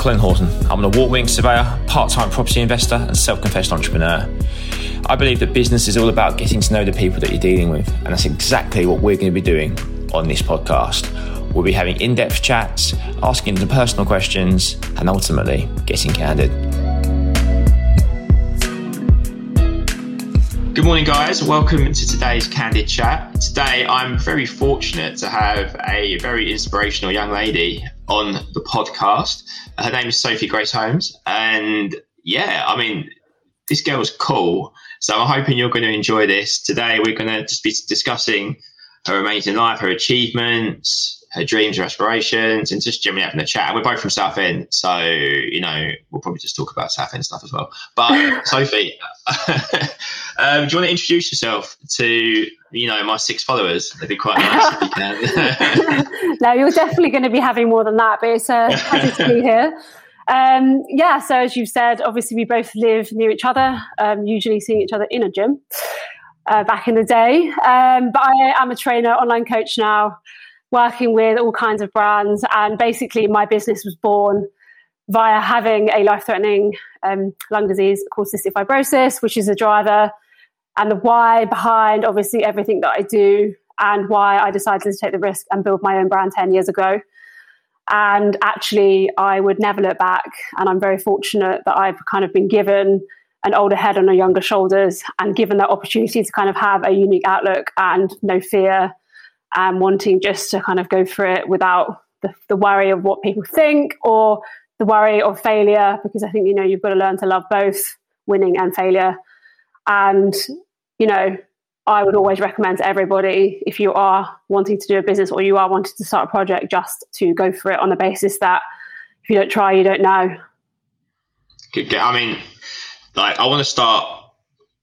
Colin Horton. I'm an award winning surveyor, part time property investor, and self confessed entrepreneur. I believe that business is all about getting to know the people that you're dealing with, and that's exactly what we're going to be doing on this podcast. We'll be having in depth chats, asking the personal questions, and ultimately getting candid. Good morning, guys. Welcome to today's Candid Chat. Today, I'm very fortunate to have a very inspirational young lady on the podcast. Uh, her name is Sophie Grace Holmes. And yeah, I mean, this girl's cool. So I'm hoping you're going to enjoy this. Today, we're going to just be discussing her amazing life, her achievements, her dreams, her aspirations, and just generally having a chat. And we're both from Southend, so you know we'll probably just talk about Southend stuff as well. But Sophie, um, do you want to introduce yourself to you know my six followers? That'd be quite nice if you can. no, you're definitely going to be having more than that, but it's a pleasure to be here. Um, yeah, so as you've said, obviously we both live near each other, um, usually seeing each other in a gym. Uh, back in the day, um, but I am a trainer, online coach now working with all kinds of brands. And basically, my business was born via having a life threatening um, lung disease called cystic fibrosis, which is a driver, and the why behind obviously everything that I do, and why I decided to take the risk and build my own brand 10 years ago. And actually, I would never look back. And I'm very fortunate that I've kind of been given an older head on a younger shoulders and given that opportunity to kind of have a unique outlook and no fear and wanting just to kind of go through it without the, the worry of what people think or the worry of failure, because I think, you know, you've got to learn to love both winning and failure. And, you know, I would always recommend to everybody if you are wanting to do a business or you are wanting to start a project, just to go for it on the basis that if you don't try, you don't know. I mean, like, I want to start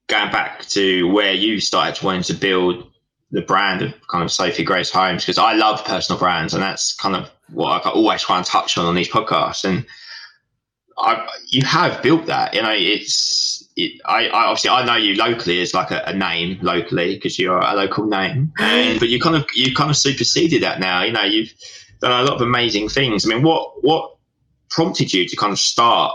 going back to where you started wanting to build the brand of kind of Sophie Grace Holmes because I love personal brands and that's kind of what I always try and touch on on these podcasts. And I, you have built that, you know, it's, it, I, I, obviously I know you locally as like a, a name locally because you're a local name, mm-hmm. and, but you kind of you kind of superseded that now. You know, you've done a lot of amazing things. I mean, what what prompted you to kind of start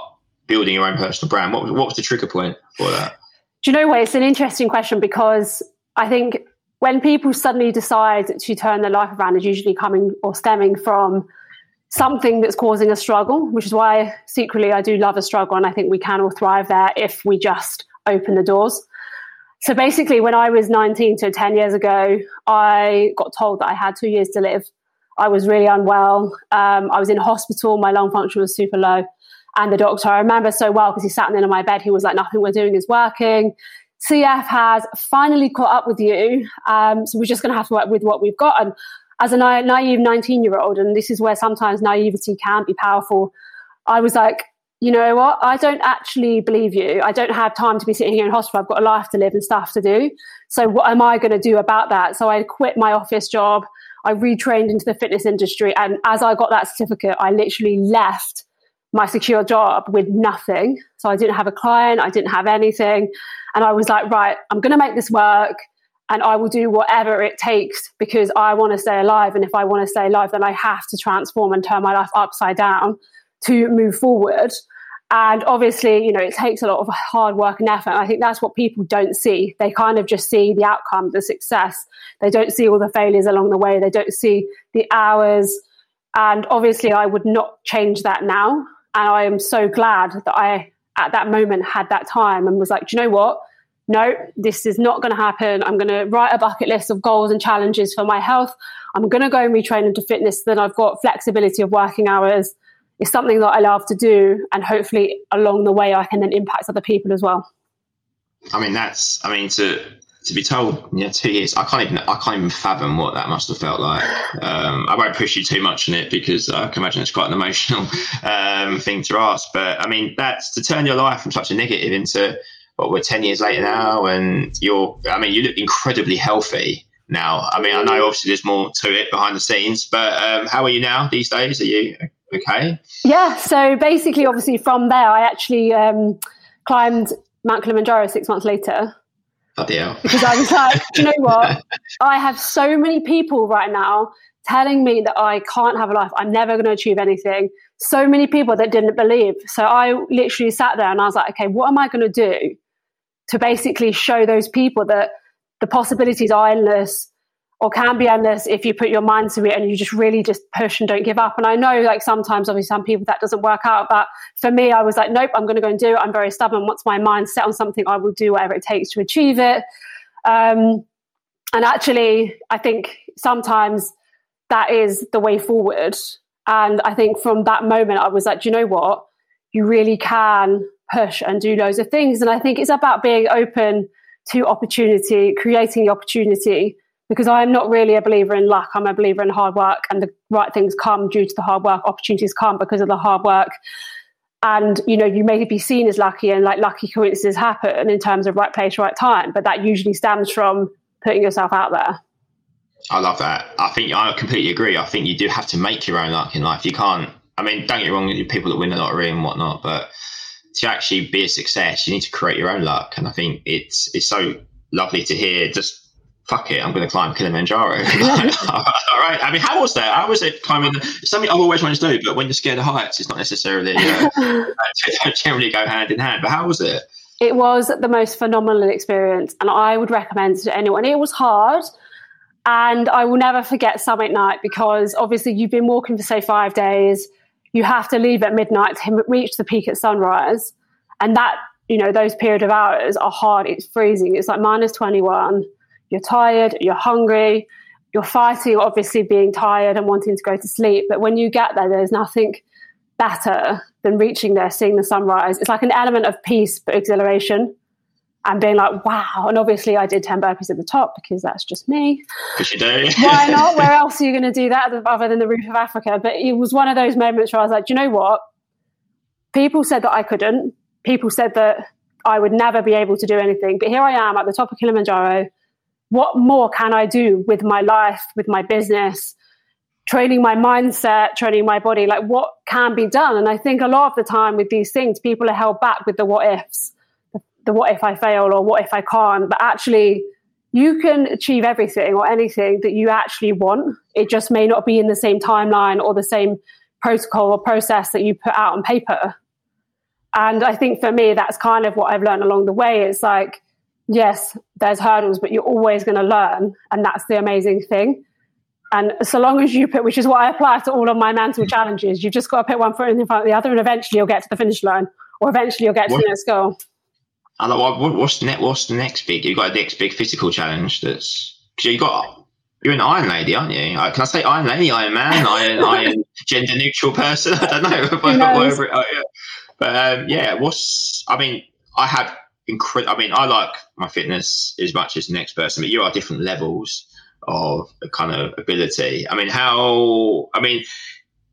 building your own personal brand? What what was the trigger point for that? Do you know what? It's an interesting question because I think when people suddenly decide to turn their life around, it's usually coming or stemming from something that's causing a struggle, which is why secretly I do love a struggle. And I think we can all thrive there if we just open the doors. So basically, when I was 19, so 10 years ago, I got told that I had two years to live. I was really unwell. Um, I was in hospital. My lung function was super low. And the doctor, I remember so well because he sat in my bed. He was like, nothing we're doing is working. CF has finally caught up with you. Um, so we're just going to have to work with what we've got. And as a na- naive 19 year old, and this is where sometimes naivety can be powerful, I was like, you know what? I don't actually believe you. I don't have time to be sitting here in hospital. I've got a life to live and stuff to do. So what am I going to do about that? So I quit my office job. I retrained into the fitness industry. And as I got that certificate, I literally left my secure job with nothing. So I didn't have a client. I didn't have anything. And I was like, right, I'm going to make this work and I will do whatever it takes because I want to stay alive. And if I want to stay alive, then I have to transform and turn my life upside down to move forward. And obviously, you know, it takes a lot of hard work and effort. I think that's what people don't see. They kind of just see the outcome, the success. They don't see all the failures along the way. They don't see the hours. And obviously, I would not change that now. And I am so glad that I at that moment had that time and was like, do you know what? No, this is not going to happen. I'm going to write a bucket list of goals and challenges for my health. I'm going to go and retrain into fitness. Then I've got flexibility of working hours. It's something that I love to do. And hopefully along the way, I can then impact other people as well. I mean, that's, I mean, to, to be told, yeah, two years. I can't even I can't even fathom what that must have felt like. Um, I won't push you too much on it because I can imagine it's quite an emotional um, thing to ask. But I mean, that's to turn your life from such a negative into what we're ten years later now, and you're. I mean, you look incredibly healthy now. I mean, I know obviously there's more to it behind the scenes, but um, how are you now these days? Are you okay? Yeah. So basically, obviously, from there, I actually um, climbed Mount Kilimanjaro six months later. Because I was like, you know what? I have so many people right now telling me that I can't have a life. I'm never going to achieve anything. so many people that didn't believe. So I literally sat there and I was like, okay, what am I going to do to basically show those people that the possibilities are endless or can be endless if you put your mind to it and you just really just push and don't give up. And I know like sometimes obviously some people that doesn't work out, but for me, I was like, nope, I'm going to go and do it. I'm very stubborn. Once my mind's set on something, I will do whatever it takes to achieve it. Um, and actually, I think sometimes that is the way forward. And I think from that moment, I was like, do you know what? You really can push and do loads of things. And I think it's about being open to opportunity, creating the opportunity because I'm not really a believer in luck. I'm a believer in hard work, and the right things come due to the hard work. Opportunities come because of the hard work. And you know, you may be seen as lucky, and like lucky coincidences happen in terms of right place, right time. But that usually stems from putting yourself out there. I love that. I think I completely agree. I think you do have to make your own luck in life. You can't. I mean, don't get wrong. People that win the lottery and whatnot, but to actually be a success, you need to create your own luck. And I think it's it's so lovely to hear just fuck it, I'm going to climb Kilimanjaro. all right. I mean, how was that? How was it climbing? something I've always wanted to do, but when you're scared of heights, it's not necessarily uh, don't generally go hand in hand. But how was it? It was the most phenomenal experience, and I would recommend it to anyone. It was hard, and I will never forget Summit Night because obviously you've been walking for say five days. You have to leave at midnight to reach the peak at sunrise, and that you know those period of hours are hard. It's freezing. It's like minus twenty one you're tired, you're hungry, you're fighting, obviously, being tired and wanting to go to sleep. But when you get there, there's nothing better than reaching there, seeing the sunrise. It's like an element of peace, but exhilaration and being like, wow. And obviously, I did 10 burpees at the top because that's just me. Because you do. Why not? Where else are you going to do that other than the roof of Africa? But it was one of those moments where I was like, do you know what? People said that I couldn't. People said that I would never be able to do anything. But here I am at the top of Kilimanjaro what more can I do with my life, with my business, training my mindset, training my body? Like, what can be done? And I think a lot of the time with these things, people are held back with the what ifs, the, what if I fail or what if I can't. But actually, you can achieve everything or anything that you actually want. It just may not be in the same timeline or the same protocol or process that you put out on paper. And I think for me, that's kind of what I've learned along the way. It's like, yes, there's hurdles, but you're always going to learn. And that's the amazing thing. And so long as you put, which is what I apply to all of my mental challenges, you've just got to put one foot in front of the other, and eventually you'll get to the finish line, or eventually you'll get to what, the next goal. And what, what's the next? What's the next big? You've got the next big physical challenge. That's because you got you're an Iron Lady, aren't you? Can I say Iron Lady, Iron Man, Iron, Iron gender neutral person? I don't know. Whatever, oh, yeah. But um, yeah, what's I mean, I have incredible. I mean, I like my fitness as much as the next person, but you are different levels of kind of ability. I mean, how? I mean,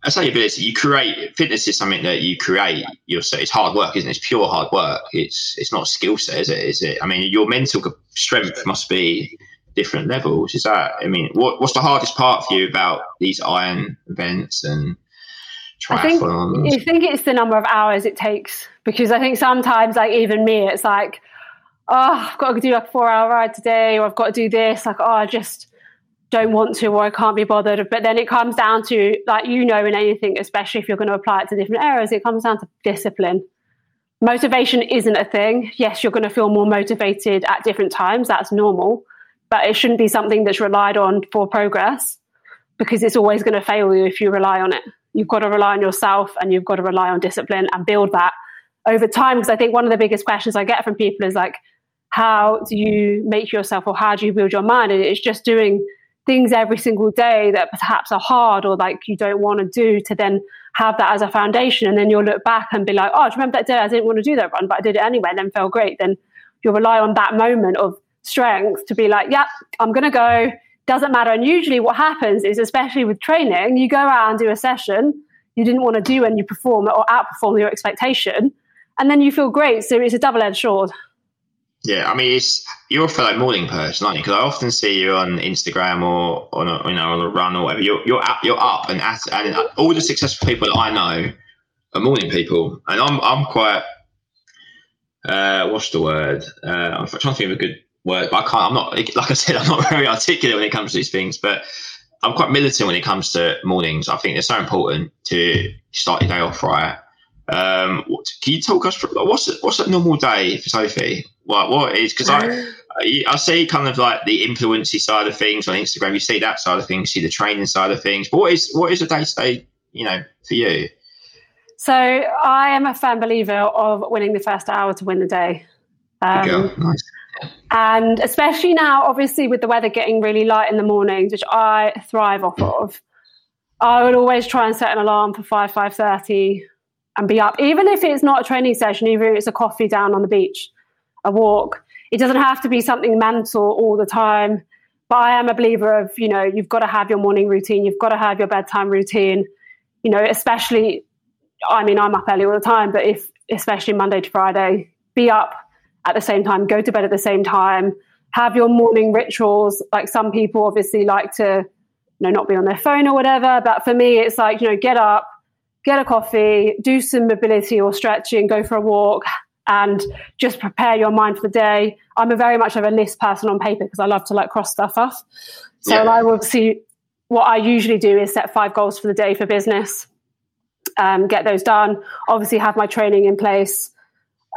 I say ability. You create fitness is something that you create yourself. It's hard work, isn't it? It's pure hard work. It's it's not skill set, is it? Is it? I mean, your mental strength must be different levels. Is that? I mean, what what's the hardest part for you about these iron events and triathlons? I think, I think it's the number of hours it takes because I think sometimes, like even me, it's like, oh, I've got to do a four hour ride today, or I've got to do this. Like, oh, I just don't want to, or I can't be bothered. But then it comes down to, like, you know, in anything, especially if you're going to apply it to different areas, it comes down to discipline. Motivation isn't a thing. Yes, you're going to feel more motivated at different times. That's normal. But it shouldn't be something that's relied on for progress because it's always going to fail you if you rely on it. You've got to rely on yourself and you've got to rely on discipline and build that over time. Because I think one of the biggest questions I get from people is like, how do you make yourself or how do you build your mind? And it's just doing things every single day that perhaps are hard or like you don't want to do to then have that as a foundation. And then you'll look back and be like, oh, do you remember that day I didn't want to do that run, but I did it anyway and then felt great. Then you'll rely on that moment of strength to be like, yeah, I'm going to go doesn't matter. And usually, what happens is, especially with training, you go out and do a session you didn't want to do and you perform or outperform your expectation, and then you feel great. So it's a double edged sword. Yeah, I mean, it's you're a fellow morning person, aren't you? Because I often see you on Instagram or on a you know on a run or whatever. You're you're up, you're up, and at, and all the successful people that I know are morning people, and I'm I'm quite uh, what's the word? Uh, I'm trying to think of a good word, but I can't. I'm not like I said. I'm not very articulate when it comes to these things. But I'm quite militant when it comes to mornings. I think it's so important to start your day off right. Um, can you talk us through what's a, what's a normal day for Sophie? What what is because I I see kind of like the influency side of things on Instagram. You see that side of things, see the training side of things. But what is what is a day to day, you know, for you? So I am a firm believer of winning the first hour to win the day. Um, nice. And especially now, obviously, with the weather getting really light in the mornings, which I thrive off of, I would always try and set an alarm for five five thirty and be up, even if it's not a training session, even if it's a coffee down on the beach, a walk. It doesn't have to be something mental all the time. But I am a believer of, you know, you've got to have your morning routine, you've got to have your bedtime routine, you know, especially, I mean, I'm up early all the time, but if, especially Monday to Friday, be up at the same time, go to bed at the same time, have your morning rituals. Like some people obviously like to, you know, not be on their phone or whatever. But for me, it's like, you know, get up, get a coffee, do some mobility or stretching, go for a walk, and just prepare your mind for the day. I'm a very much of a list person on paper because I love to like cross stuff off. So yeah. I will see what I usually do is set five goals for the day for business, um, get those done. Obviously, have my training in place,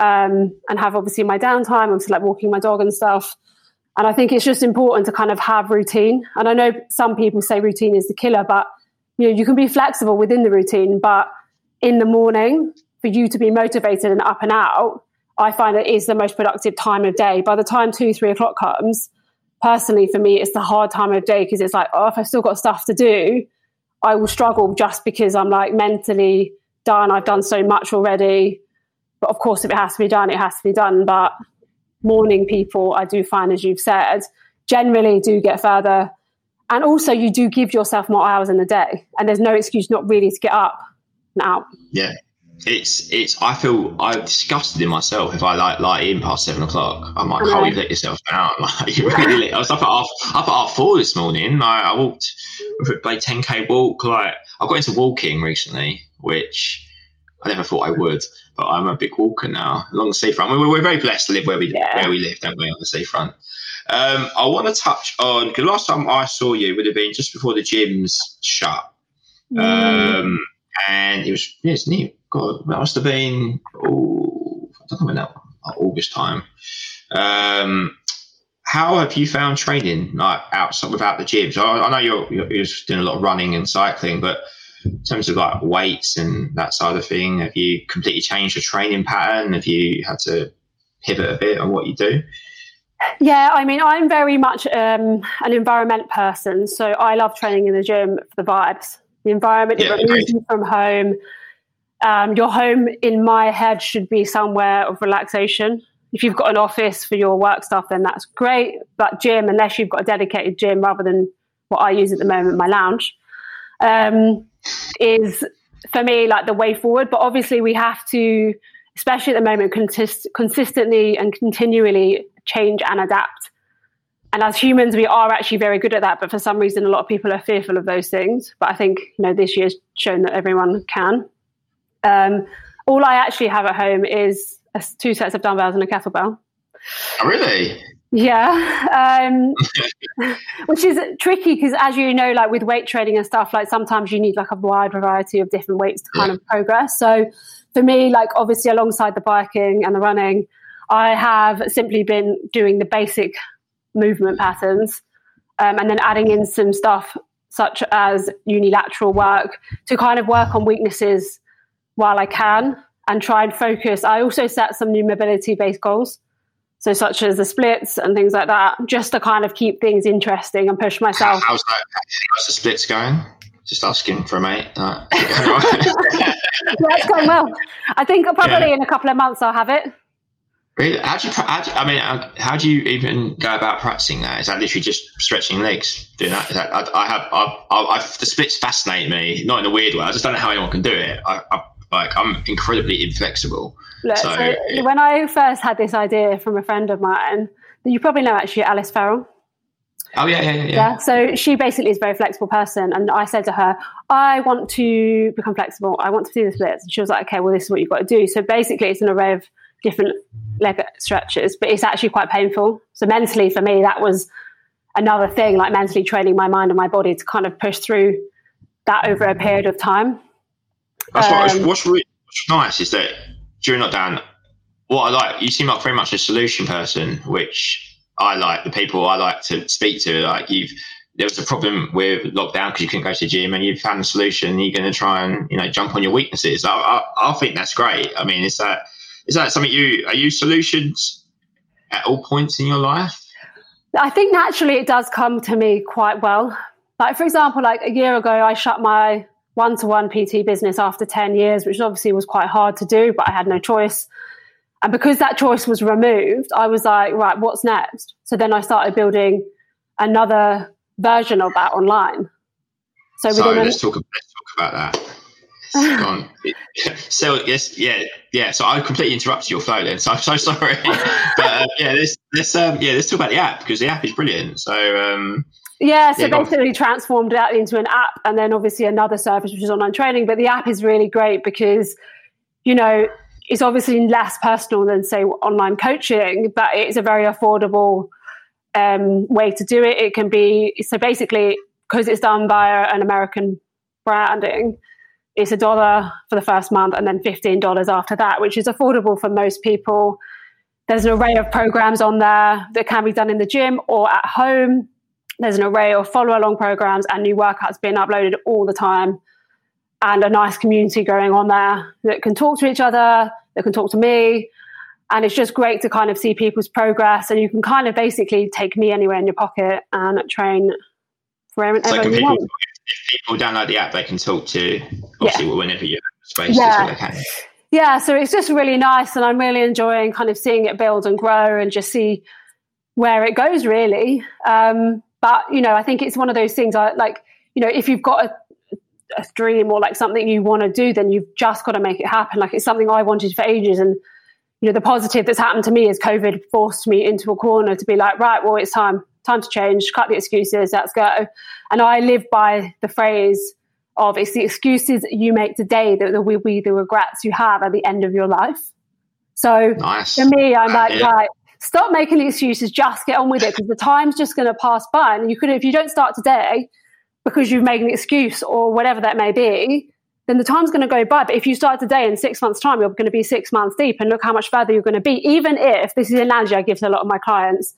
um, and have obviously my downtime. I'm like walking my dog and stuff. And I think it's just important to kind of have routine. And I know some people say routine is the killer, but you know you can be flexible within the routine. But in the morning, for you to be motivated and up and out, I find it is the most productive time of day. By the time two, three o'clock comes, personally for me, it's the hard time of day because it's like, oh, if I've still got stuff to do, I will struggle just because I'm like mentally done. I've done so much already. But of course, if it has to be done, it has to be done. But morning people, I do find, as you've said, generally do get further. And also, you do give yourself more hours in the day. And there's no excuse not really to get up now. Yeah it's it's I feel I'm disgusted in myself if I like lie in past seven o'clock. I'm like, can't you let yourself down? Like you really I was up at half up at half four this morning. Like, I walked played ten K walk, like I got into walking recently, which I never thought I would, but I'm a big walker now along the seafront. We're, we're very blessed to live where we yeah. where we live, don't we, on the seafront. Um, I want to touch on because last time I saw you would have been just before the gyms shut. Mm. Um, and it was yeah, it's neat God, that must have been oh, I don't know when that August time. Um, how have you found training like outside without the gyms? I, I know you're, you're, you're doing a lot of running and cycling, but in terms of like weights and that side of thing, have you completely changed your training pattern? Have you had to pivot a bit on what you do? Yeah, I mean, I'm very much um, an environment person, so I love training in the gym for the vibes. The environment, yeah, it removes you from home um, your home, in my head, should be somewhere of relaxation. If you've got an office for your work stuff, then that's great. But gym, unless you've got a dedicated gym rather than what I use at the moment, my lounge, um, is for me like the way forward. But obviously, we have to, especially at the moment, consist- consistently and continually change and adapt. And as humans, we are actually very good at that. But for some reason, a lot of people are fearful of those things. But I think you know this year's shown that everyone can. Um, all I actually have at home is a, two sets of dumbbells and a kettlebell. Oh, really? Yeah, um, which is tricky because, as you know, like with weight training and stuff, like sometimes you need like a wide variety of different weights to kind yeah. of progress. So, for me, like obviously alongside the biking and the running, I have simply been doing the basic movement patterns, um, and then adding in some stuff such as unilateral work to kind of work on weaknesses while I can and try and focus. I also set some new mobility based goals. So, such as the splits and things like that, just to kind of keep things interesting and push myself. How's that? How's the splits going? Just asking for a mate. Uh, yeah, it's going well. I think probably yeah. in a couple of months I'll have it. Really? How do you? How do, I mean, how do you even go about practicing that? Is that literally just stretching legs, doing that? that I, I, have. I, I, the splits fascinate me, not in a weird way. I just don't know how anyone can do it. I, I like I'm incredibly inflexible. Look, so, so when I first had this idea from a friend of mine, you probably know actually Alice Farrell. Oh yeah, yeah, yeah, yeah. So she basically is a very flexible person, and I said to her, "I want to become flexible. I want to do the splits." And she was like, "Okay, well, this is what you've got to do." So basically, it's an array of different leg stretches, but it's actually quite painful. So mentally, for me, that was another thing, like mentally training my mind and my body to kind of push through that over a period of time. That's um, what, what's really what's nice is that during lockdown, what I like, you seem like very much a solution person, which I like. The people I like to speak to, like you've there was a problem with lockdown because you couldn't go to the gym and you found a solution you're going to try and you know jump on your weaknesses. I, I, I, think that's great. I mean is that is that something you are you solutions at all points in your life? I think naturally it does come to me quite well. Like for example like a year ago i shut my one-to-one pt business after 10 years which obviously was quite hard to do but i had no choice and because that choice was removed i was like right what's next so then i started building another version of that online. So, let's talk. Let's talk about that. so yes, yeah, yeah. So I completely interrupted your flow then. So I'm so sorry. but uh, yeah, let's let's um, yeah let's talk about the app because the app is brilliant. So um, yeah, so yeah, basically transformed that into an app, and then obviously another service which is online training. But the app is really great because you know it's obviously less personal than say online coaching, but it's a very affordable um, way to do it. It can be so basically because it's done via an American branding. It's a dollar for the first month and then fifteen dollars after that, which is affordable for most people. There's an array of programs on there that can be done in the gym or at home. There's an array of follow along programs and new workouts being uploaded all the time, and a nice community going on there that can talk to each other, that can talk to me, and it's just great to kind of see people's progress and you can kind of basically take me anywhere in your pocket and train wherever so you people, want. If people download the app, they can talk to obviously yeah. whenever you have space yeah. Yeah, so it's just really nice and I'm really enjoying kind of seeing it build and grow and just see where it goes really. Um, but you know, I think it's one of those things I like, you know, if you've got a a dream or like something you want to do, then you've just got to make it happen. Like it's something I wanted for ages and you know, the positive that's happened to me is COVID forced me into a corner to be like, right, well, it's time, time to change, cut the excuses, let's go. And I live by the phrase of it's the excuses you make today that will be the regrets you have at the end of your life. So nice. for me, I'm like, yeah. right, stop making the excuses, just get on with it because the time's just going to pass by. And you could, if you don't start today because you've made an excuse or whatever that may be, then the time's going to go by. But if you start today in six months' time, you're going to be six months deep and look how much further you're going to be. Even if this is an analogy I give to a lot of my clients,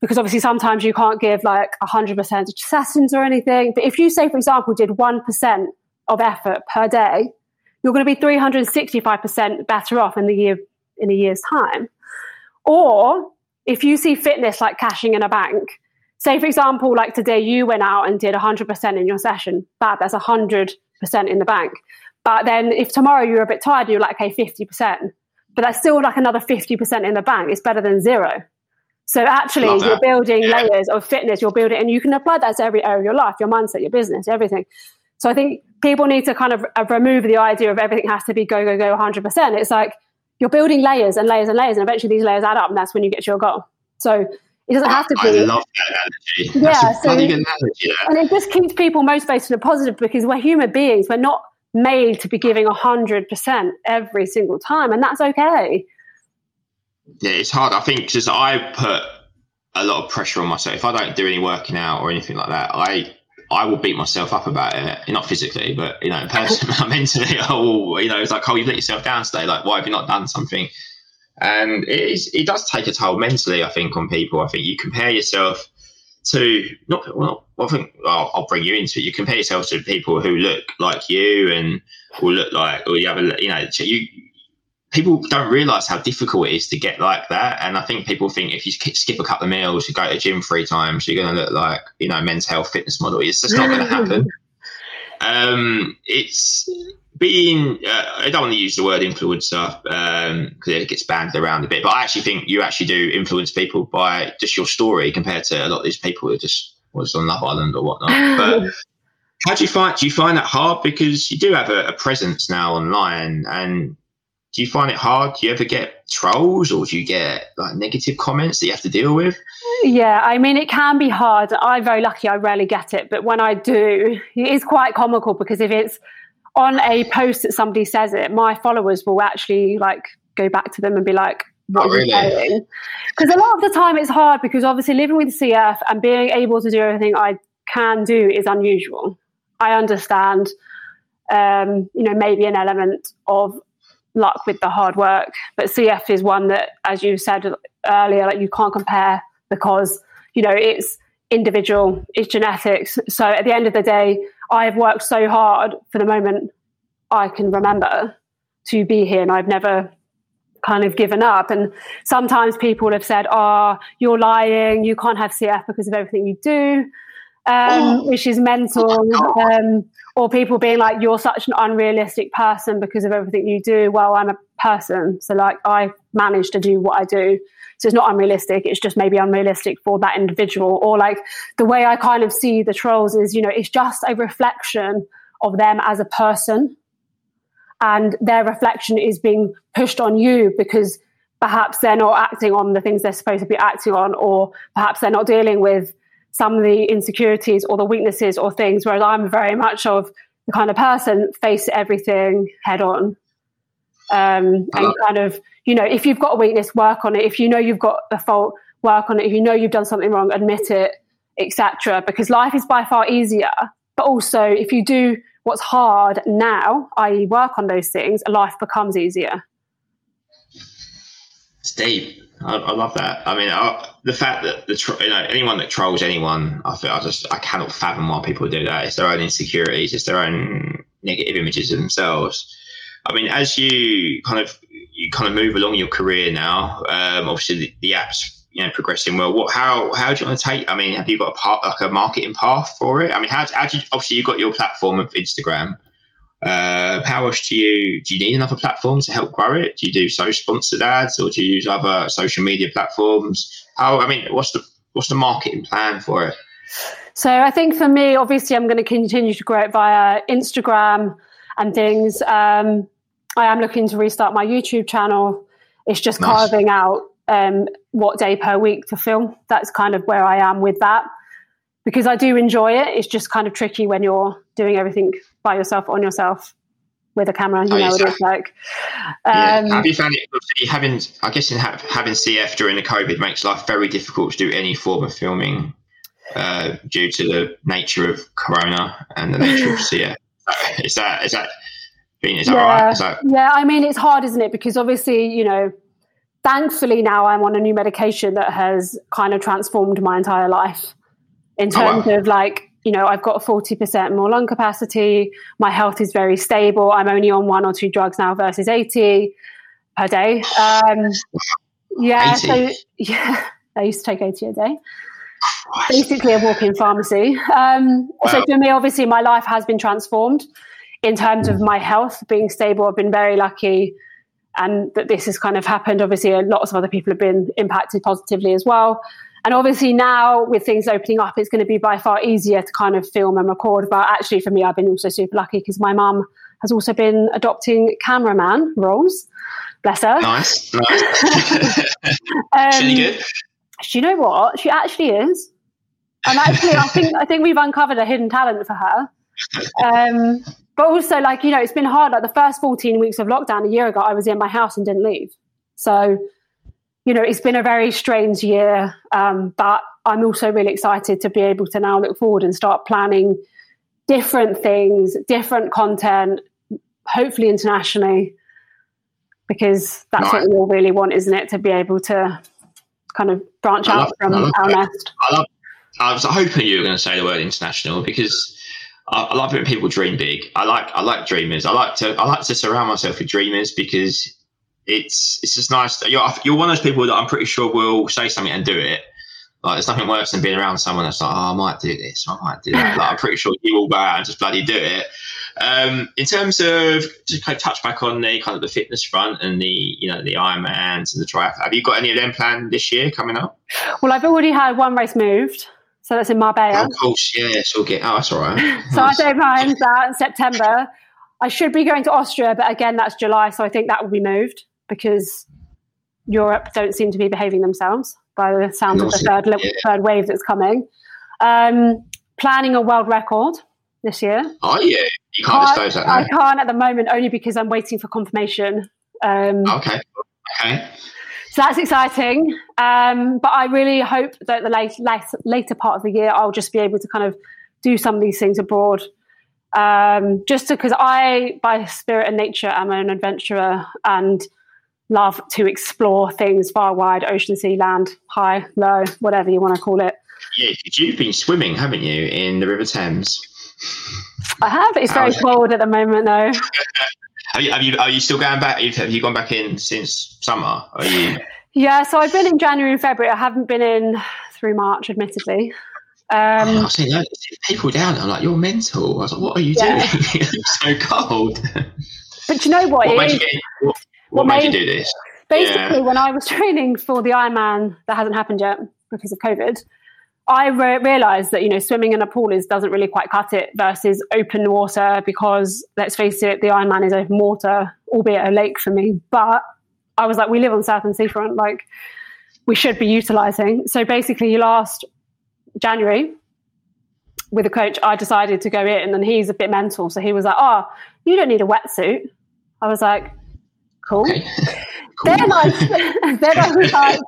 because obviously sometimes you can't give like 100% sessions or anything. But if you say, for example, did 1% of effort per day, you're going to be 365% better off in the year in a year's time. Or if you see fitness like cashing in a bank, say for example, like today you went out and did 100% in your session, bad, that's 100 percent in the bank. But then if tomorrow you're a bit tired, you're like, okay, 50%. But that's still like another 50% in the bank. It's better than zero. So actually, you're building yeah. layers of fitness, you're building, and you can apply that to every area of your life, your mindset, your business, everything. So I think people need to kind of uh, remove the idea of everything has to be go, go, go 100%. It's like you're building layers and layers and layers, and eventually these layers add up, and that's when you get to your goal. So it doesn't have to be. I love that analogy. That's yeah, so, analogy, and it just keeps people motivated and positive because we're human beings. We're not made to be giving hundred percent every single time, and that's okay. Yeah, it's hard. I think because I put a lot of pressure on myself. If I don't do any working out or anything like that, I I will beat myself up about it. Eh, not physically, but you know, personally, mentally. I will. You know, it's like, oh, you let yourself down today. Like, why have you not done something? And it, is, it does take a toll mentally. I think on people. I think you compare yourself to not well. I think well, I'll bring you into it. You compare yourself to people who look like you and will look like, or you have a you know you. People don't realize how difficult it is to get like that, and I think people think if you skip a couple of meals, you go to the gym three times, you're going to look like you know men's health fitness model. It's just not going to happen. Um, it's being uh, I don't want to use the word influencer because um, it gets banned around a bit, but I actually think you actually do influence people by just your story compared to a lot of these people who just was on Love Island or whatnot. But how do you find do you find that hard because you do have a, a, presence now online and do you find it hard? Do you ever get trolls or do you get like negative comments that you have to deal with? Yeah, I mean, it can be hard. I'm very lucky, I rarely get it. But when I do, it is quite comical because if it's on a post that somebody says it, my followers will actually like go back to them and be like, what oh, really? Because a lot of the time it's hard because obviously living with CF and being able to do everything I can do is unusual. I understand, um, you know, maybe an element of luck with the hard work, but CF is one that, as you said earlier, like you can't compare because you know it's individual, it's genetics. So at the end of the day, I've worked so hard for the moment I can remember to be here, and I've never kind of given up. And sometimes people have said, "Oh, you're lying. You can't have CF because of everything you do," um, oh. which is mental. Um, or people being like, "You're such an unrealistic person because of everything you do." Well, I'm a person, so like I manage to do what I do. So it's not unrealistic. It's just maybe unrealistic for that individual. Or like the way I kind of see the trolls is, you know, it's just a reflection of them as a person and their reflection is being pushed on you because perhaps they're not acting on the things they're supposed to be acting on, or perhaps they're not dealing with some of the insecurities or the weaknesses or things. Whereas I'm very much of the kind of person face everything head on. Um, and kind of, you know, if you've got a weakness, work on it. If you know you've got a fault, work on it. If you know you've done something wrong, admit it, etc. Because life is by far easier. But also, if you do what's hard now, i.e., work on those things, life becomes easier. It's deep. I, I love that. I mean, I, the fact that the you know anyone that trolls anyone, I feel I just I cannot fathom why people do that. It's their own insecurities. It's their own negative images of themselves. I mean, as you kind of you kind of move along your career now, um, obviously the, the apps you know progressing well. What how how do you want to take? I mean, have you got a part like a marketing path for it? I mean, how, how do you obviously you've got your platform of Instagram. Uh, how else do you do you need another platform to help grow it? Do you do so sponsored ads or do you use other social media platforms? How I mean, what's the what's the marketing plan for it? So I think for me, obviously, I'm going to continue to grow it via Instagram and things. Um, I am looking to restart my YouTube channel. It's just nice. carving out um, what day per week to film. That's kind of where I am with that because I do enjoy it. It's just kind of tricky when you're doing everything by yourself on yourself with a camera. You oh, know what it's like. Um, yeah. Have you found it having? I guess in having CF during the COVID makes life very difficult to do any form of filming uh, due to the nature of Corona and the nature of CF. Is that is that? Is that yeah, right? That... yeah. I mean, it's hard, isn't it? Because obviously, you know, thankfully now I'm on a new medication that has kind of transformed my entire life in terms oh, wow. of like, you know, I've got 40% more lung capacity. My health is very stable. I'm only on one or two drugs now versus 80 per day. Um, yeah. 80. So, yeah, I used to take 80 a day. Basically, a walk-in pharmacy. Um, wow. So for me, obviously, my life has been transformed in terms of my health being stable. I've been very lucky and that this has kind of happened. Obviously, lots of other people have been impacted positively as well. And obviously, now with things opening up, it's going to be by far easier to kind of film and record. But actually, for me, I've been also super lucky because my mum has also been adopting cameraman roles. Bless her. Nice, nice. um, she good? Do you know what? She actually is. And actually, I think I think we've uncovered a hidden talent for her. Um, but also, like, you know, it's been hard. Like the first 14 weeks of lockdown a year ago, I was in my house and didn't leave. So, you know, it's been a very strange year. Um, but I'm also really excited to be able to now look forward and start planning different things, different content, hopefully internationally, because that's what we all really want, isn't it? To be able to kind of branch I out love, from our nest. I, love, I was hoping you were going to say the word international because I, I love it when people dream big. I like I like dreamers. I like to I like to surround myself with dreamers because it's it's just nice. You're you're one of those people that I'm pretty sure will say something and do it. Like there's nothing worse than being around someone that's like, oh, I might do this, I might do that. like I'm pretty sure you will go out and just bloody do it. Um, in terms of just kind of touch back on the kind of the fitness front and the you know the Ironmans and the triathlon, have you got any of them planned this year coming up? Well, I've already had one race moved. So that's in Marbella. Oh, of course, yeah, so get. Oh, that's all right. so I don't mind that in September. I should be going to Austria, but again, that's July, so I think that will be moved because Europe don't seem to be behaving themselves by the sound of the third yeah. third wave that's coming. Um, planning a world record this year. Oh yeah, you can't, can't disclose that. Now. I can't at the moment, only because I'm waiting for confirmation. Um, okay. Okay. so that's exciting. Um, but I really hope that the late, late, later part of the year, I'll just be able to kind of do some of these things abroad. Um, just because I, by spirit and nature, am an adventurer and love to explore things far wide, ocean, sea, land, high, low, whatever you want to call it. Yeah, you've been swimming, haven't you, in the River Thames? I have. It's very cold at the moment, though. Have you, have you, are you still going back? Have you gone back in since summer? Are you? Yeah, so I've been in January and February. I haven't been in through March, admittedly. Um, oh, I've seen people down. I'm like, you're mental. I was like, what are you yeah. doing? it's so cold. But you know what? What, made you, what, what made, made, you do this? Basically, yeah. when I was training for the Ironman, that hasn't happened yet because of COVID. I re- realized that you know swimming in a pool is doesn't really quite cut it versus open water because let's face it, the Ironman is open water, albeit a lake for me. But I was like, we live on Southend Seafront, like we should be utilizing. So basically, last January with a coach, I decided to go in, and he's a bit mental, so he was like, "Oh, you don't need a wetsuit." I was like, "Cool." Cool. Then I then I was like,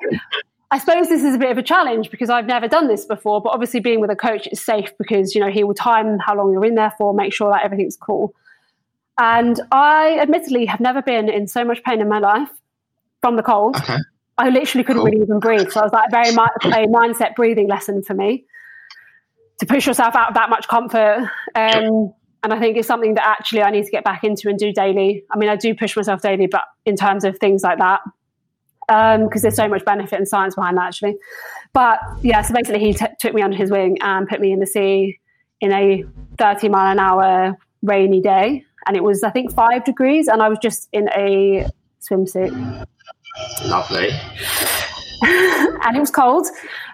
I suppose this is a bit of a challenge because I've never done this before, but obviously being with a coach is safe because you know he will time how long you're in there for, make sure that everything's cool. And I admittedly have never been in so much pain in my life from the cold. Okay. I literally couldn't cool. really even breathe. So I was like very much a mindset breathing lesson for me to push yourself out of that much comfort. Um, and I think it's something that actually I need to get back into and do daily. I mean, I do push myself daily, but in terms of things like that, because um, there's so much benefit and science behind that actually. But yeah, so basically he t- took me under his wing and put me in the sea in a 30 mile an hour rainy day, and it was I think five degrees, and I was just in a swimsuit. Lovely. and it was cold,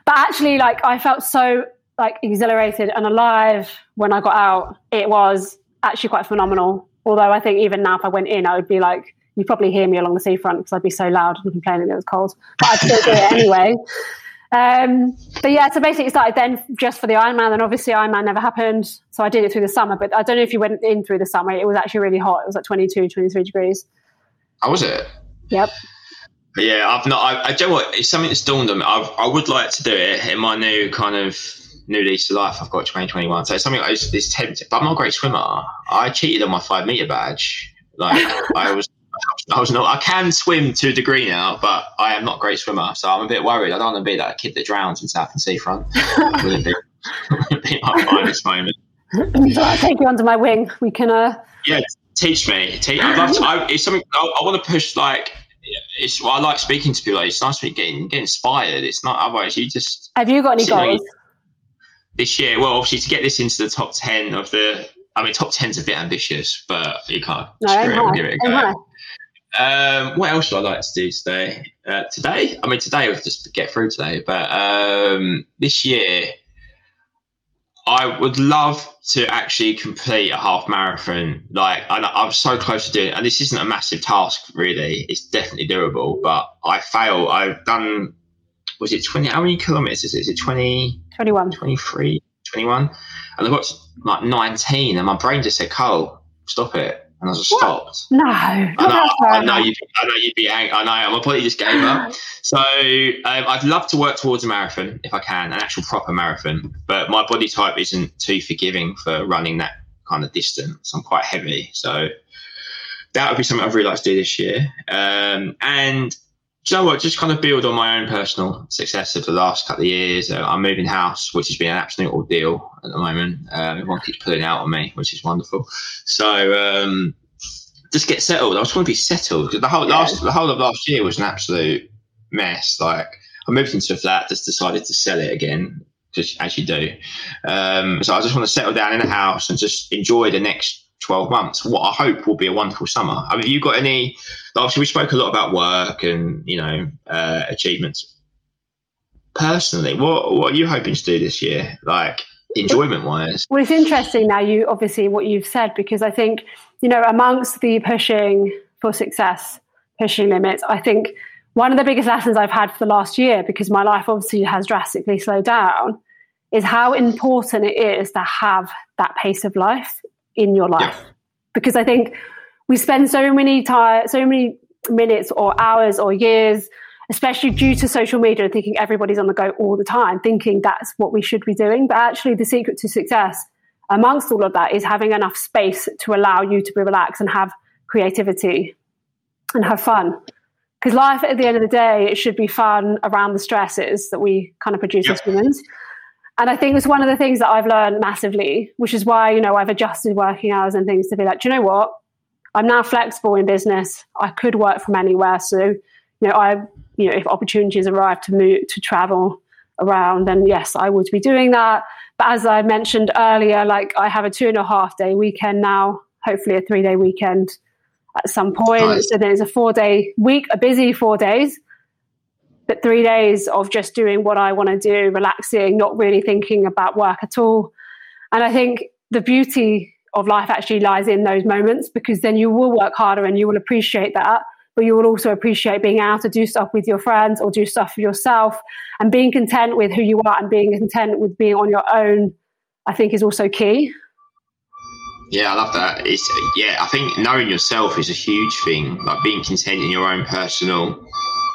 but actually, like I felt so like exhilarated and alive when I got out. It was actually quite phenomenal. Although I think even now, if I went in, I would be like you'd probably hear me along the seafront because I'd be so loud and complaining it was cold. But I'd still do it anyway. Um, but yeah, so basically it started then just for the Ironman, and obviously Ironman never happened. So I did it through the summer, but I don't know if you went in through the summer. It was actually really hot. It was like 22, 23 degrees. How was it? Yep. But yeah, I've not. I, I do you know what? It's something that's dawned on me. I've, I would like to do it in my new kind of new lease of life. I've got 2021, so it's something like this, this tempting. But I'm not a great swimmer. I cheated on my five meter badge. Like I was I was not. I can swim to a degree now, but I am not a great swimmer, so I'm a bit worried. I don't want to be that kid that drowns in Southend Seafront. wouldn't be, wouldn't be my finest moment. So I'll take you under my wing. We can. Uh... Yeah, teach me. Teach, I'd love to. I, it's something I, I want to push. Like, it's. Well, I like speaking to people. Like, it's nice to get, get inspired. It's not otherwise. You just. Have you got any goals? this year, well, obviously to get this into the top ten of the. I mean, top ten's a bit ambitious, but you can't no, screw it, give it a go. Um, what else would I like to do today? Uh, today, I mean, today was just get through today, but um, this year, I would love to actually complete a half marathon. Like, I, am so close to doing it, and this isn't a massive task, really. It's definitely doable, but I fail. I've done, was it 20? How many kilometers is it? Is it 20? 21. 23, 21? And I've got like 19, and my brain just said, Cole, stop it and I just what? stopped. No, I know, I know, you'd, I know you'd be angry. I know, my body just gave up. So um, I'd love to work towards a marathon if I can, an actual proper marathon. But my body type isn't too forgiving for running that kind of distance. I'm quite heavy, so that would be something I'd really like to do this year. Um, and you know what? Just kind of build on my own personal success of the last couple of years. Uh, I'm moving house, which has been an absolute ordeal at the moment. Um, everyone keeps pulling out on me, which is wonderful. So um, just get settled. I just want to be settled. The whole yeah. last, the whole of last year was an absolute mess. Like I moved into a flat, just decided to sell it again, just as you do. Um, so I just want to settle down in a house and just enjoy the next 12 months, what I hope will be a wonderful summer. I mean, you got any? Obviously, we spoke a lot about work and you know uh, achievements. Personally, what what are you hoping to do this year? Like enjoyment wise. Well, it's interesting now. You obviously what you've said because I think you know amongst the pushing for success, pushing limits. I think one of the biggest lessons I've had for the last year because my life obviously has drastically slowed down is how important it is to have that pace of life in your life. Yeah. Because I think we spend so many time, so many minutes or hours or years especially due to social media and thinking everybody's on the go all the time, thinking that's what we should be doing. But actually, the secret to success amongst all of that is having enough space to allow you to be relaxed and have creativity and have fun. Because life at the end of the day, it should be fun around the stresses that we kind of produce yep. as humans. And I think it's one of the things that I've learned massively, which is why, you know, I've adjusted working hours and things to be like, do you know what? I'm now flexible in business. I could work from anywhere. So, you know, I, you know, if opportunities arrive to move, to travel around, then yes, I would be doing that. But as I mentioned earlier, like I have a two and a half day weekend now, hopefully a three day weekend at some point. Nice. So there's a four day week, a busy four days but three days of just doing what I want to do, relaxing, not really thinking about work at all. And I think the beauty of life actually lies in those moments because then you will work harder and you will appreciate that. But you will also appreciate being able to do stuff with your friends or do stuff for yourself and being content with who you are and being content with being on your own, I think is also key. Yeah, I love that. It's yeah, I think knowing yourself is a huge thing. Like being content in your own personal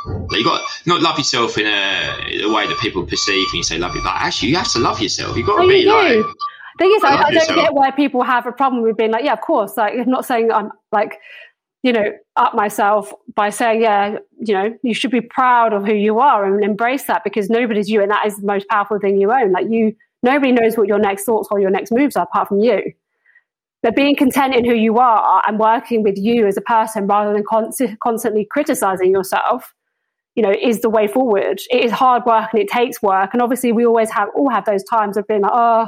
like you got not love yourself in a, a, way that people perceive and you say love you. Like actually, you have to love yourself. You've got to be like. Thing is, I, I, don't get why people have a problem with being like, yeah, of course. Like, I'm not saying I'm like, you know, up myself by saying, yeah, you know, you should be proud of who you are and embrace that because nobody's you, and that is the most powerful thing you own. Like, you, nobody knows what your next thoughts or your next moves are apart from you. But being content in who you are and working with you as a person rather than con- constantly criticizing yourself you know, is the way forward. It is hard work and it takes work. And obviously we always have all have those times of being like, oh,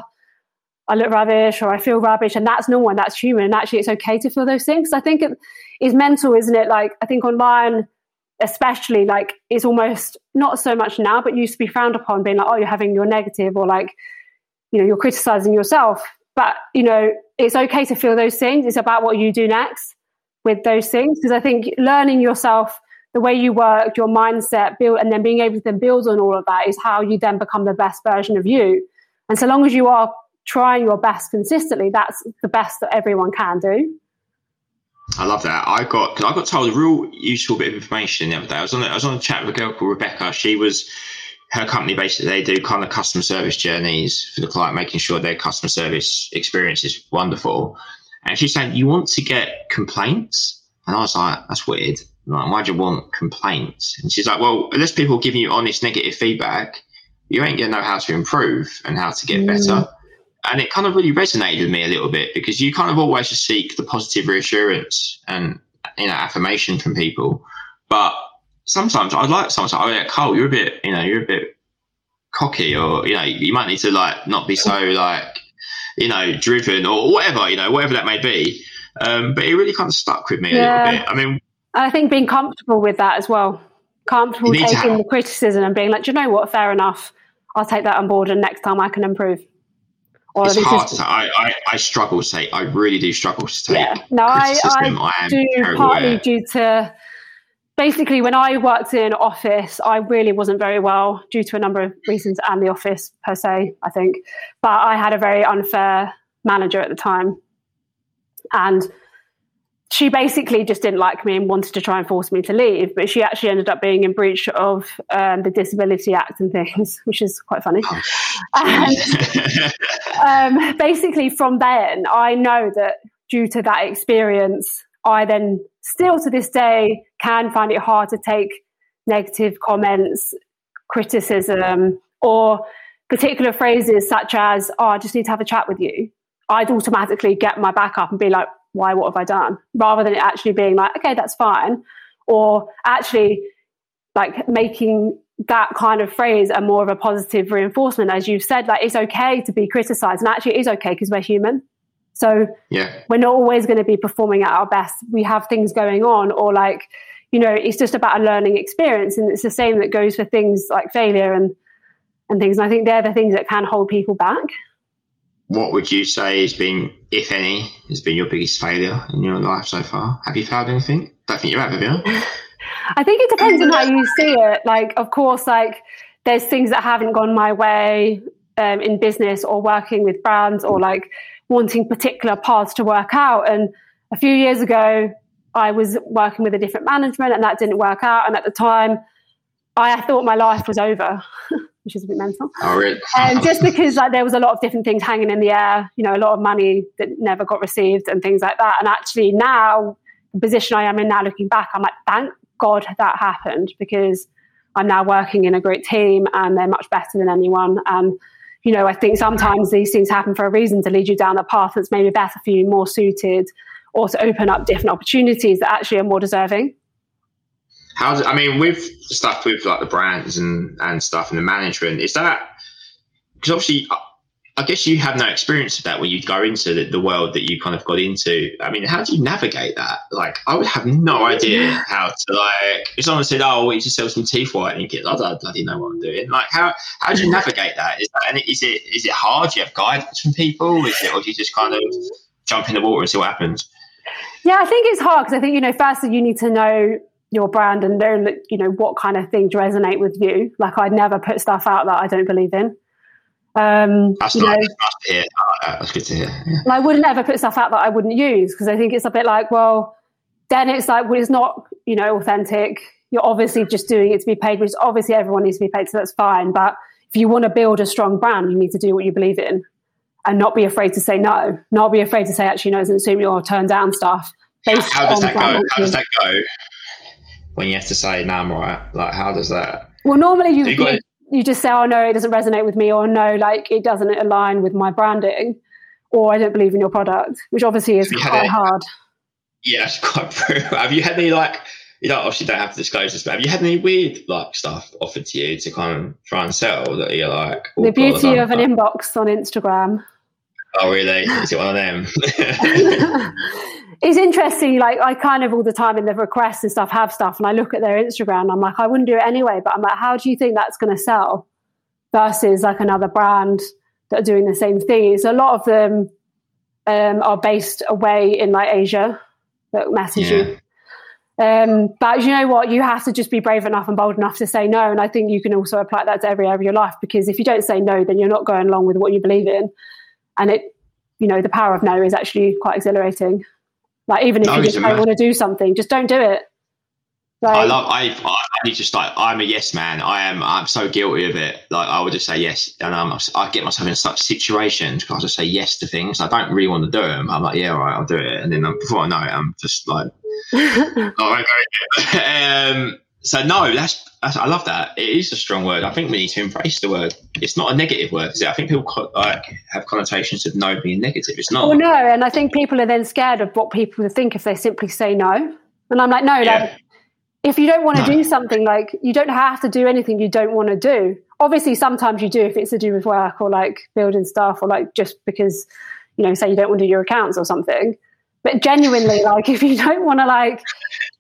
I look rubbish or I feel rubbish. And that's normal and that's human. And actually it's okay to feel those things. I think it is mental, isn't it? Like I think online especially like it's almost not so much now, but used to be frowned upon being like, oh, you're having your negative or like, you know, you're criticizing yourself. But, you know, it's okay to feel those things. It's about what you do next with those things. Because I think learning yourself the way you work, your mindset, build, and then being able to then build on all of that is how you then become the best version of you. And so long as you are trying your best consistently, that's the best that everyone can do. I love that. I got I got told a real useful bit of information the other day. I was on a, I was on a chat with a girl called Rebecca. She was her company basically they do kind of customer service journeys for the client, making sure their customer service experience is wonderful. And she's saying you want to get complaints, and I was like, that's weird. Like, why do you want complaints? And she's like, well, unless people give you honest negative feedback, you ain't to know how to improve and how to get mm. better. And it kind of really resonated with me a little bit because you kind of always just seek the positive reassurance and, you know, affirmation from people. But sometimes I like sometimes I like, Cole, you're a bit, you know, you're a bit cocky or, you know, you might need to like not be so like, you know, driven or whatever, you know, whatever that may be. Um, but it really kind of stuck with me yeah. a little bit. I mean, I think being comfortable with that as well, comfortable taking the criticism and being like, do you know what? Fair enough. I'll take that on board, and next time I can improve. Or it's hard to I, I, I, struggle to take. I really do struggle to take. Yeah. No, I, I, I do partly aware. due to basically when I worked in office, I really wasn't very well due to a number of reasons and the office per se, I think. But I had a very unfair manager at the time. And she basically just didn't like me and wanted to try and force me to leave. But she actually ended up being in breach of um, the Disability Act and things, which is quite funny. Oh, and um, basically, from then, I know that due to that experience, I then still to this day can find it hard to take negative comments, criticism, or particular phrases such as, oh, I just need to have a chat with you. I'd automatically get my back up and be like, why, what have I done? Rather than it actually being like, okay, that's fine. Or actually like making that kind of phrase a more of a positive reinforcement. As you've said, like it's okay to be criticized. And actually it is okay because we're human. So yeah. we're not always going to be performing at our best. We have things going on or like, you know, it's just about a learning experience. And it's the same that goes for things like failure and and things. And I think they're the things that can hold people back what would you say has been, if any, has been your biggest failure in your life so far? Have you failed anything? Don't think you have, have you? I think it depends on how you see it. Like, of course, like there's things that haven't gone my way um, in business or working with brands or like wanting particular paths to work out. And a few years ago, I was working with a different management and that didn't work out. And at the time, I thought my life was over, which is a bit mental. Oh, really? And just because like there was a lot of different things hanging in the air, you know, a lot of money that never got received and things like that. And actually now, the position I am in now, looking back, I'm like, thank God that happened because I'm now working in a great team and they're much better than anyone. And you know, I think sometimes these things happen for a reason to lead you down a path that's maybe better for you, more suited, or to open up different opportunities that actually are more deserving. How I mean, with stuff with like the brands and and stuff and the management, is that because obviously uh, I guess you have no experience of that when you go into the, the, world that you kind of got into. I mean, how do you navigate that? Like, I would have no idea how to like. If someone said, "Oh, we just sell some teeth whitening kits," I don't bloody know what I'm doing. Like, how how do you navigate that? Is that is it is it hard? Do you have guidance from people? Is it, or do you just kind of jump in the water and see what happens? Yeah, I think it's hard because I think you know, firstly, you need to know your brand and know you know what kind of things resonate with you. Like, I'd never put stuff out that I don't believe in. Um, that's, nice. to hear. that's good to hear. Yeah. I wouldn't ever put stuff out that I wouldn't use because I think it's a bit like, well, then it's like, well, it's not, you know, authentic. You're obviously just doing it to be paid, which obviously everyone needs to be paid, so that's fine. But if you want to build a strong brand, you need to do what you believe in and not be afraid to say no, not be afraid to say, actually, no, doesn't suit me or turn down stuff. How does that go? How does that go when you have to say, no, I'm right? Like, how does that? Well, normally you, you, you just say, oh no, it doesn't resonate with me, or no, like it doesn't align with my branding, or I don't believe in your product, which obviously is quite any, hard. Yeah, it's quite true. have you had any like you don't obviously don't have to disclose this, but have you had any weird like stuff offered to you to kind of try and sell that you're like oh, the beauty of an inbox on Instagram. Oh really? Is it one of them? it's interesting. Like I kind of all the time in the requests and stuff have stuff, and I look at their Instagram. I'm like, I wouldn't do it anyway. But I'm like, how do you think that's going to sell versus like another brand that are doing the same thing? So a lot of them um, are based away in like Asia that message yeah. you. Um, but you know what? You have to just be brave enough and bold enough to say no. And I think you can also apply that to every area of your life because if you don't say no, then you're not going along with what you believe in. And it, you know, the power of no is actually quite exhilarating. Like even if no, you just don't want to do something, just don't do it. Like, I love. I. I just like. I'm a yes man. I am. I'm so guilty of it. Like I would just say yes, and um, I get myself in such situations because I just say yes to things. I don't really want to do them. I'm like, yeah, all right, I'll do it, and then um, before I know it, I'm just like, oh, um, so no, that's, that's, I love that. It is a strong word. I think we need to embrace the word. It's not a negative word, is it? I think people like have connotations of no being negative. It's not. Well, no, and I think people are then scared of what people think if they simply say no. And I'm like, no, yeah. like if you don't want to no. do something, like you don't have to do anything you don't want to do. Obviously, sometimes you do if it's to do with work or like building stuff or like just because you know, say you don't want to do your accounts or something. But genuinely, like if you don't want to like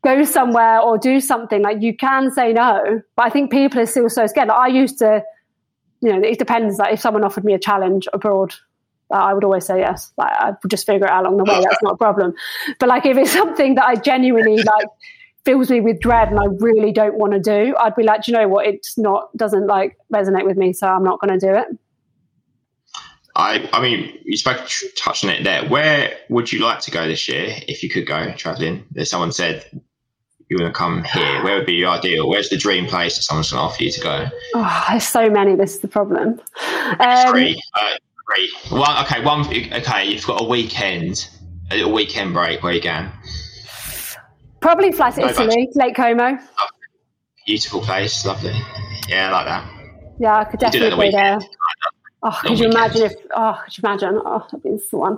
go somewhere or do something, like you can say no. But I think people are still so scared. Like, I used to, you know, it depends. Like if someone offered me a challenge abroad, I would always say yes. Like I would just figure it out along the way. That's not a problem. But like if it's something that I genuinely like fills me with dread and I really don't want to do, I'd be like, you know what? It's not doesn't like resonate with me, so I'm not going to do it. I, I mean, you spoke touched on it there. Where would you like to go this year if you could go traveling? Someone said you want to come here. Where would be your ideal? Where's the dream place that someone's going to offer you to go? Oh, there's so many. This is the problem. Um, three, uh, three. One. Okay, one. Okay, you've got a weekend, a little weekend break where you can. Probably fly to no Italy, budget. Lake Como. Oh, beautiful place, lovely. Yeah, I like that. Yeah, I could definitely go there. Oh, could you imagine if? Oh, could you imagine? Oh, that'd be the one.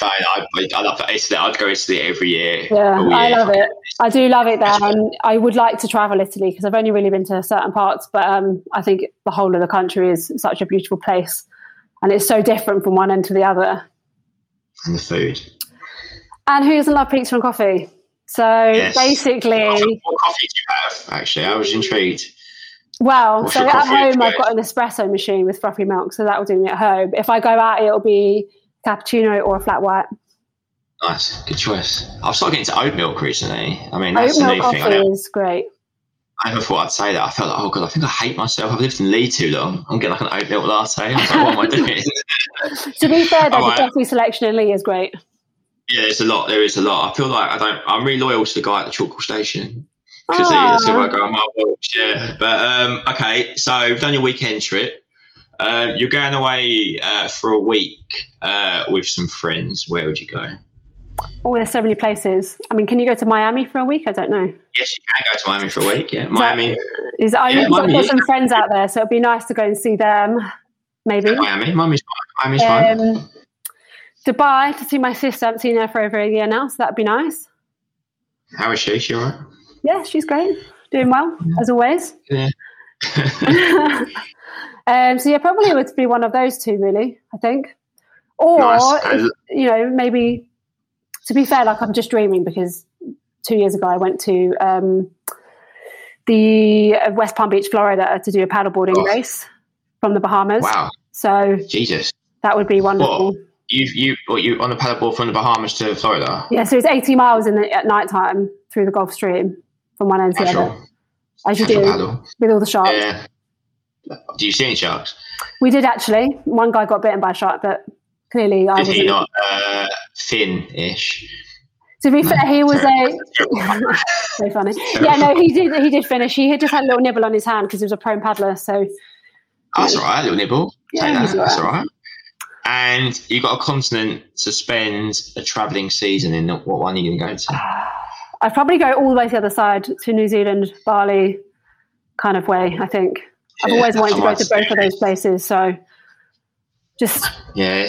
But I, I, I love Italy. I'd go to Italy every year. Yeah, I love it. I do love it there, and I would like to travel Italy because I've only really been to certain parts, but um, I think the whole of the country is such a beautiful place, and it's so different from one end to the other. And the food. And who doesn't love pizza and coffee? So yes. basically, what coffee do you have? Actually, I was intrigued. Well, What's so at home I've got an espresso machine with frothy milk, so that will do me at home. If I go out, it'll be cappuccino or a flat white. Nice, good choice. I've started getting into oat milk recently. I mean, that's oat the new thing. I never, is great. I never thought I'd say that. I felt like, oh god, I think I hate myself. I've lived in Leeds too long. I'm getting like an oat milk latte. Like, what am I doing? to be fair, though, oh, the coffee selection in Leigh is great. Yeah, there's a lot. There is a lot. I feel like I don't. I'm really loyal to the guy at the Chalkwell station. Because see what go on my watch. Yeah, but um, okay. So you've done your weekend trip. Uh, you're going away uh, for a week uh, with some friends. Where would you go? Oh, there's so many places. I mean, can you go to Miami for a week? I don't know. Yes, you can go to Miami for a week. Yeah, Miami. Is, I yeah, Miami, I've got some friends out there, so it'd be nice to go and see them. Maybe Miami. Miami's fine. Miami's um, fine. Dubai to see my sister. I haven't seen her for over a year now, so that'd be nice. How is she? She alright? Yeah, she's great. Doing well yeah. as always. Yeah. um, so yeah, probably it would be one of those two, really. I think, or nice. if, you know, maybe to be fair, like I'm just dreaming because two years ago I went to um, the West Palm Beach, Florida, to do a paddleboarding oh. race from the Bahamas. Wow! So Jesus, that would be wonderful. What? You you what, you on the paddleboard from the Bahamas to Florida? Yeah, so it's 80 miles in the, at night time through the Gulf Stream from one end to the other. As you do paddle. with all the sharks. Yeah. Do you see any sharks? We did actually. One guy got bitten by a shark, but clearly I was. he not uh, thin-ish? To be fair, he was a so funny. Yeah, no, he did. He did finish. He had just had a little nibble on his hand because he was a prone paddler. So oh, that's all right. A little nibble. Yeah, that. that's all right. And you got a continent to spend a travelling season in. What one are you going to go to? I'd probably go all the way to the other side to New Zealand, Bali, kind of way. I think I've yeah, always wanted to go to both of those places. So just yeah,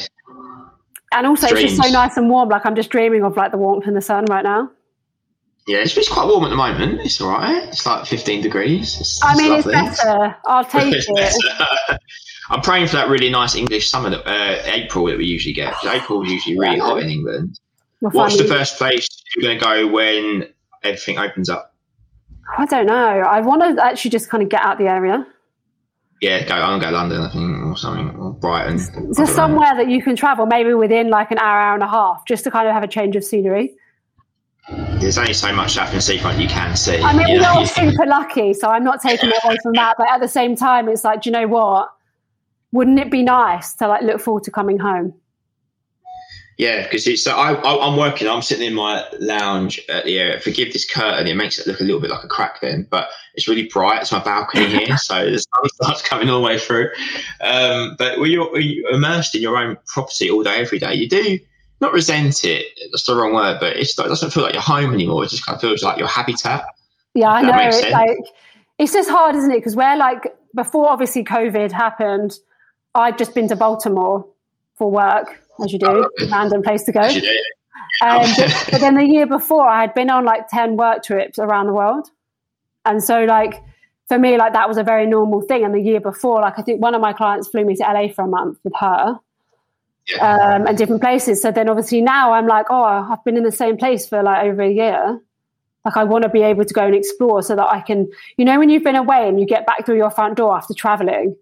and also Dreams. it's just so nice and warm. Like I'm just dreaming of like the warmth and the sun right now. Yeah, it's, it's quite warm at the moment. It's all right. It's like 15 degrees. It's, I mean, it's, it's better. I'll take it. I'm praying for that really nice English summer, that, uh, April that we usually get. April is usually really hot in England. We'll What's the first place you're going to go when everything opens up? I don't know. I want to actually just kind of get out the area yeah, go. I'm gonna go London, I think, or something, or Brighton. So somewhere know. that you can travel, maybe within like an hour, hour and a half, just to kind of have a change of scenery. There's only so much African seafront you can see. I mean, we're not super lucky, so I'm not taking it away from that. But at the same time, it's like, do you know what? Wouldn't it be nice to like look forward to coming home? Yeah, because it's so I, I am working. I'm sitting in my lounge at the area. Forgive this curtain; it makes it look a little bit like a crack then, but it's really bright. It's my balcony here, so the sun starts coming all the way through. Um, but when you're, when you're, immersed in your own property all day, every day, you do not resent it. That's the wrong word, but it doesn't feel like your home anymore. It just kind of feels like your habitat. Yeah, I know. It's like it's just hard, isn't it? Because we're like before, obviously, COVID happened. I'd just been to Baltimore for work as you do, random place to go. Um, but, but, then the year before, I had been on like 10 work trips around the world. And so, like, for me, like, that was a very normal thing. And the year before, like, I think one of my clients flew me to LA for a month with her yeah. um, and different places. So then, obviously, now I'm like, oh, I've been in the same place for like over a year. Like, I want to be able to go and explore so that I can, you know, when you've been away and you get back through your front door after traveling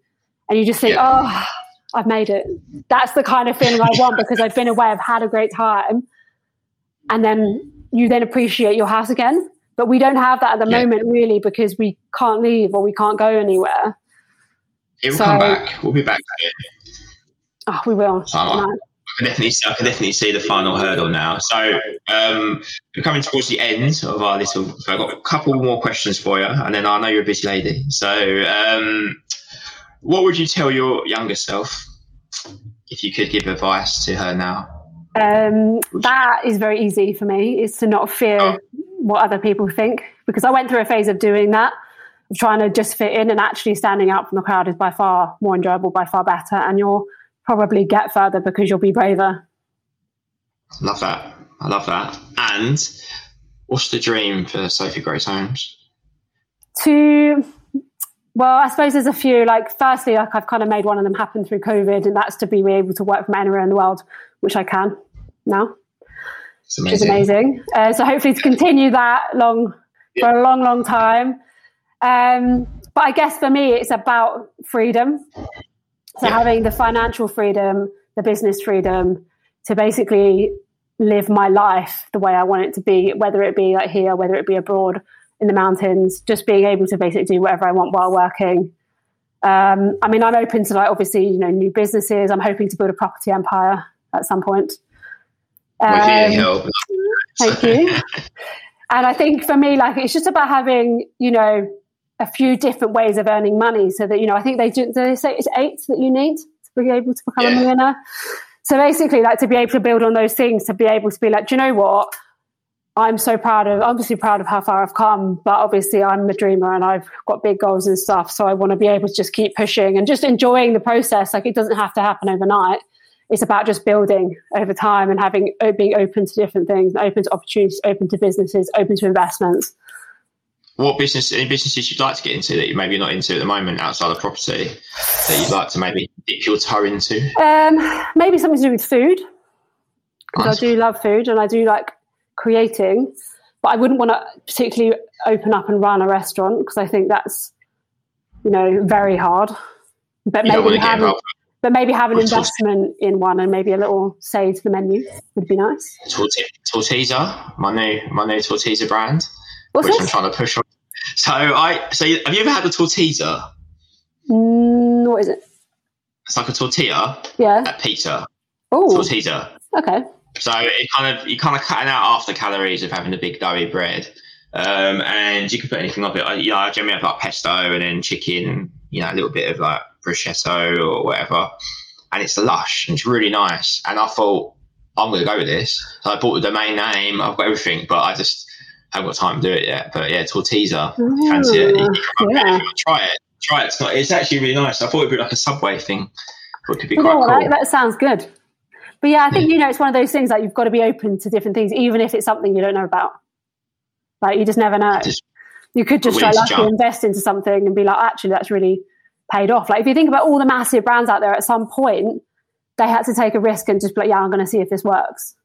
and you just think, yeah. oh, I've made it. That's the kind of feeling I want because I've been away, I've had a great time. And then you then appreciate your house again. But we don't have that at the yeah. moment, really, because we can't leave or we can't go anywhere. It will so, come back. We'll be back. Oh, we will. So I, can definitely, I can definitely see the final hurdle now. So um, we're coming towards the end of our little. So I've got a couple more questions for you, and then I know you're a busy lady. So um, what would you tell your younger self if you could give advice to her now? Um, that is very easy for me. Is to not fear oh. what other people think because I went through a phase of doing that, of trying to just fit in, and actually standing out from the crowd is by far more enjoyable, by far better, and you'll probably get further because you'll be braver. Love that. I love that. And what's the dream for Sophie Grace Holmes? To well, I suppose there's a few. Like, firstly, like I've kind of made one of them happen through COVID, and that's to be able to work from anywhere in the world, which I can now, which is amazing. Uh, so hopefully to continue that long yeah. for a long, long time. Um, but I guess for me, it's about freedom. So yeah. having the financial freedom, the business freedom to basically live my life the way I want it to be, whether it be like here, whether it be abroad in the mountains, just being able to basically do whatever I want while working. Um, I mean, I'm open to like obviously, you know, new businesses. I'm hoping to build a property empire at some point. Um, help. Thank you. And I think for me, like it's just about having, you know, a few different ways of earning money so that, you know, I think they do, do they say it's eight that you need to be able to become yeah. a millionaire. So basically, like to be able to build on those things, to be able to be like, do you know what? I'm so proud of, obviously proud of how far I've come, but obviously I'm a dreamer and I've got big goals and stuff. So I want to be able to just keep pushing and just enjoying the process. Like it doesn't have to happen overnight. It's about just building over time and having being open to different things, open to opportunities, open to businesses, open to investments. What business, any businesses you'd like to get into that you maybe not into at the moment outside of property that you'd like to maybe dip your toe into? Um, maybe something to do with food because nice. I do love food and I do like creating, but I wouldn't want to particularly open up and run a restaurant because I think that's, you know, very hard. But you maybe have, but maybe have an investment in one and maybe a little say to the menu would be nice. Tortisa, my new my new Tortisa brand, What's which this? I'm trying to push on. So I so have you ever had a tortisa? Mm, what is it? It's like a tortilla. Yeah. A pizza. Oh. Tortisa. Okay. So it kind of you kind of cutting out half the calories of having the big doughy bread, um, and you can put anything on it. I, you know, I generally have like pesto and then chicken, you know, a little bit of like bruschetta or whatever, and it's lush and it's really nice. And I thought I'm going to go with this, so I bought the domain name. I've got everything, but I just haven't got time to do it yet. But yeah, Tortisa, fancy it? Yeah. try it. Try it. It's, not, it's actually really nice. I thought it'd be like a subway thing. It could be quite cool. that, that sounds good. But yeah, I think you know it's one of those things that you've got to be open to different things, even if it's something you don't know about. Like you just never know. Just you could just try jump. invest into something and be like, actually, that's really paid off. Like if you think about all the massive brands out there, at some point they had to take a risk and just be like, yeah, I'm going to see if this works.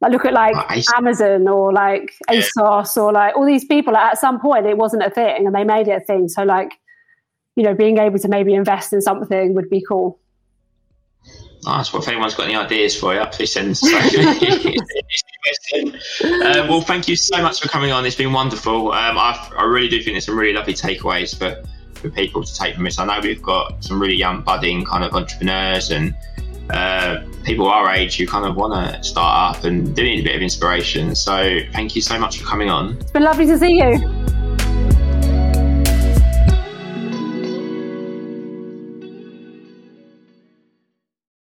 Like look at like Like ASOS. Amazon or like Yeah. ASOS or like all these people. Like, at some point, it wasn't a thing and they made it a thing. So like, you know, being able to maybe invest in something would be cool. Nice. Well, if anyone's got any ideas for you, please send Sophie. um, well, thank you so much for coming on. It's been wonderful. Um, I, I really do think there's some really lovely takeaways for, for people to take from this. I know we've got some really young, budding kind of entrepreneurs and uh, people our age who kind of want to start up and do need a bit of inspiration. So, thank you so much for coming on. It's been lovely to see you.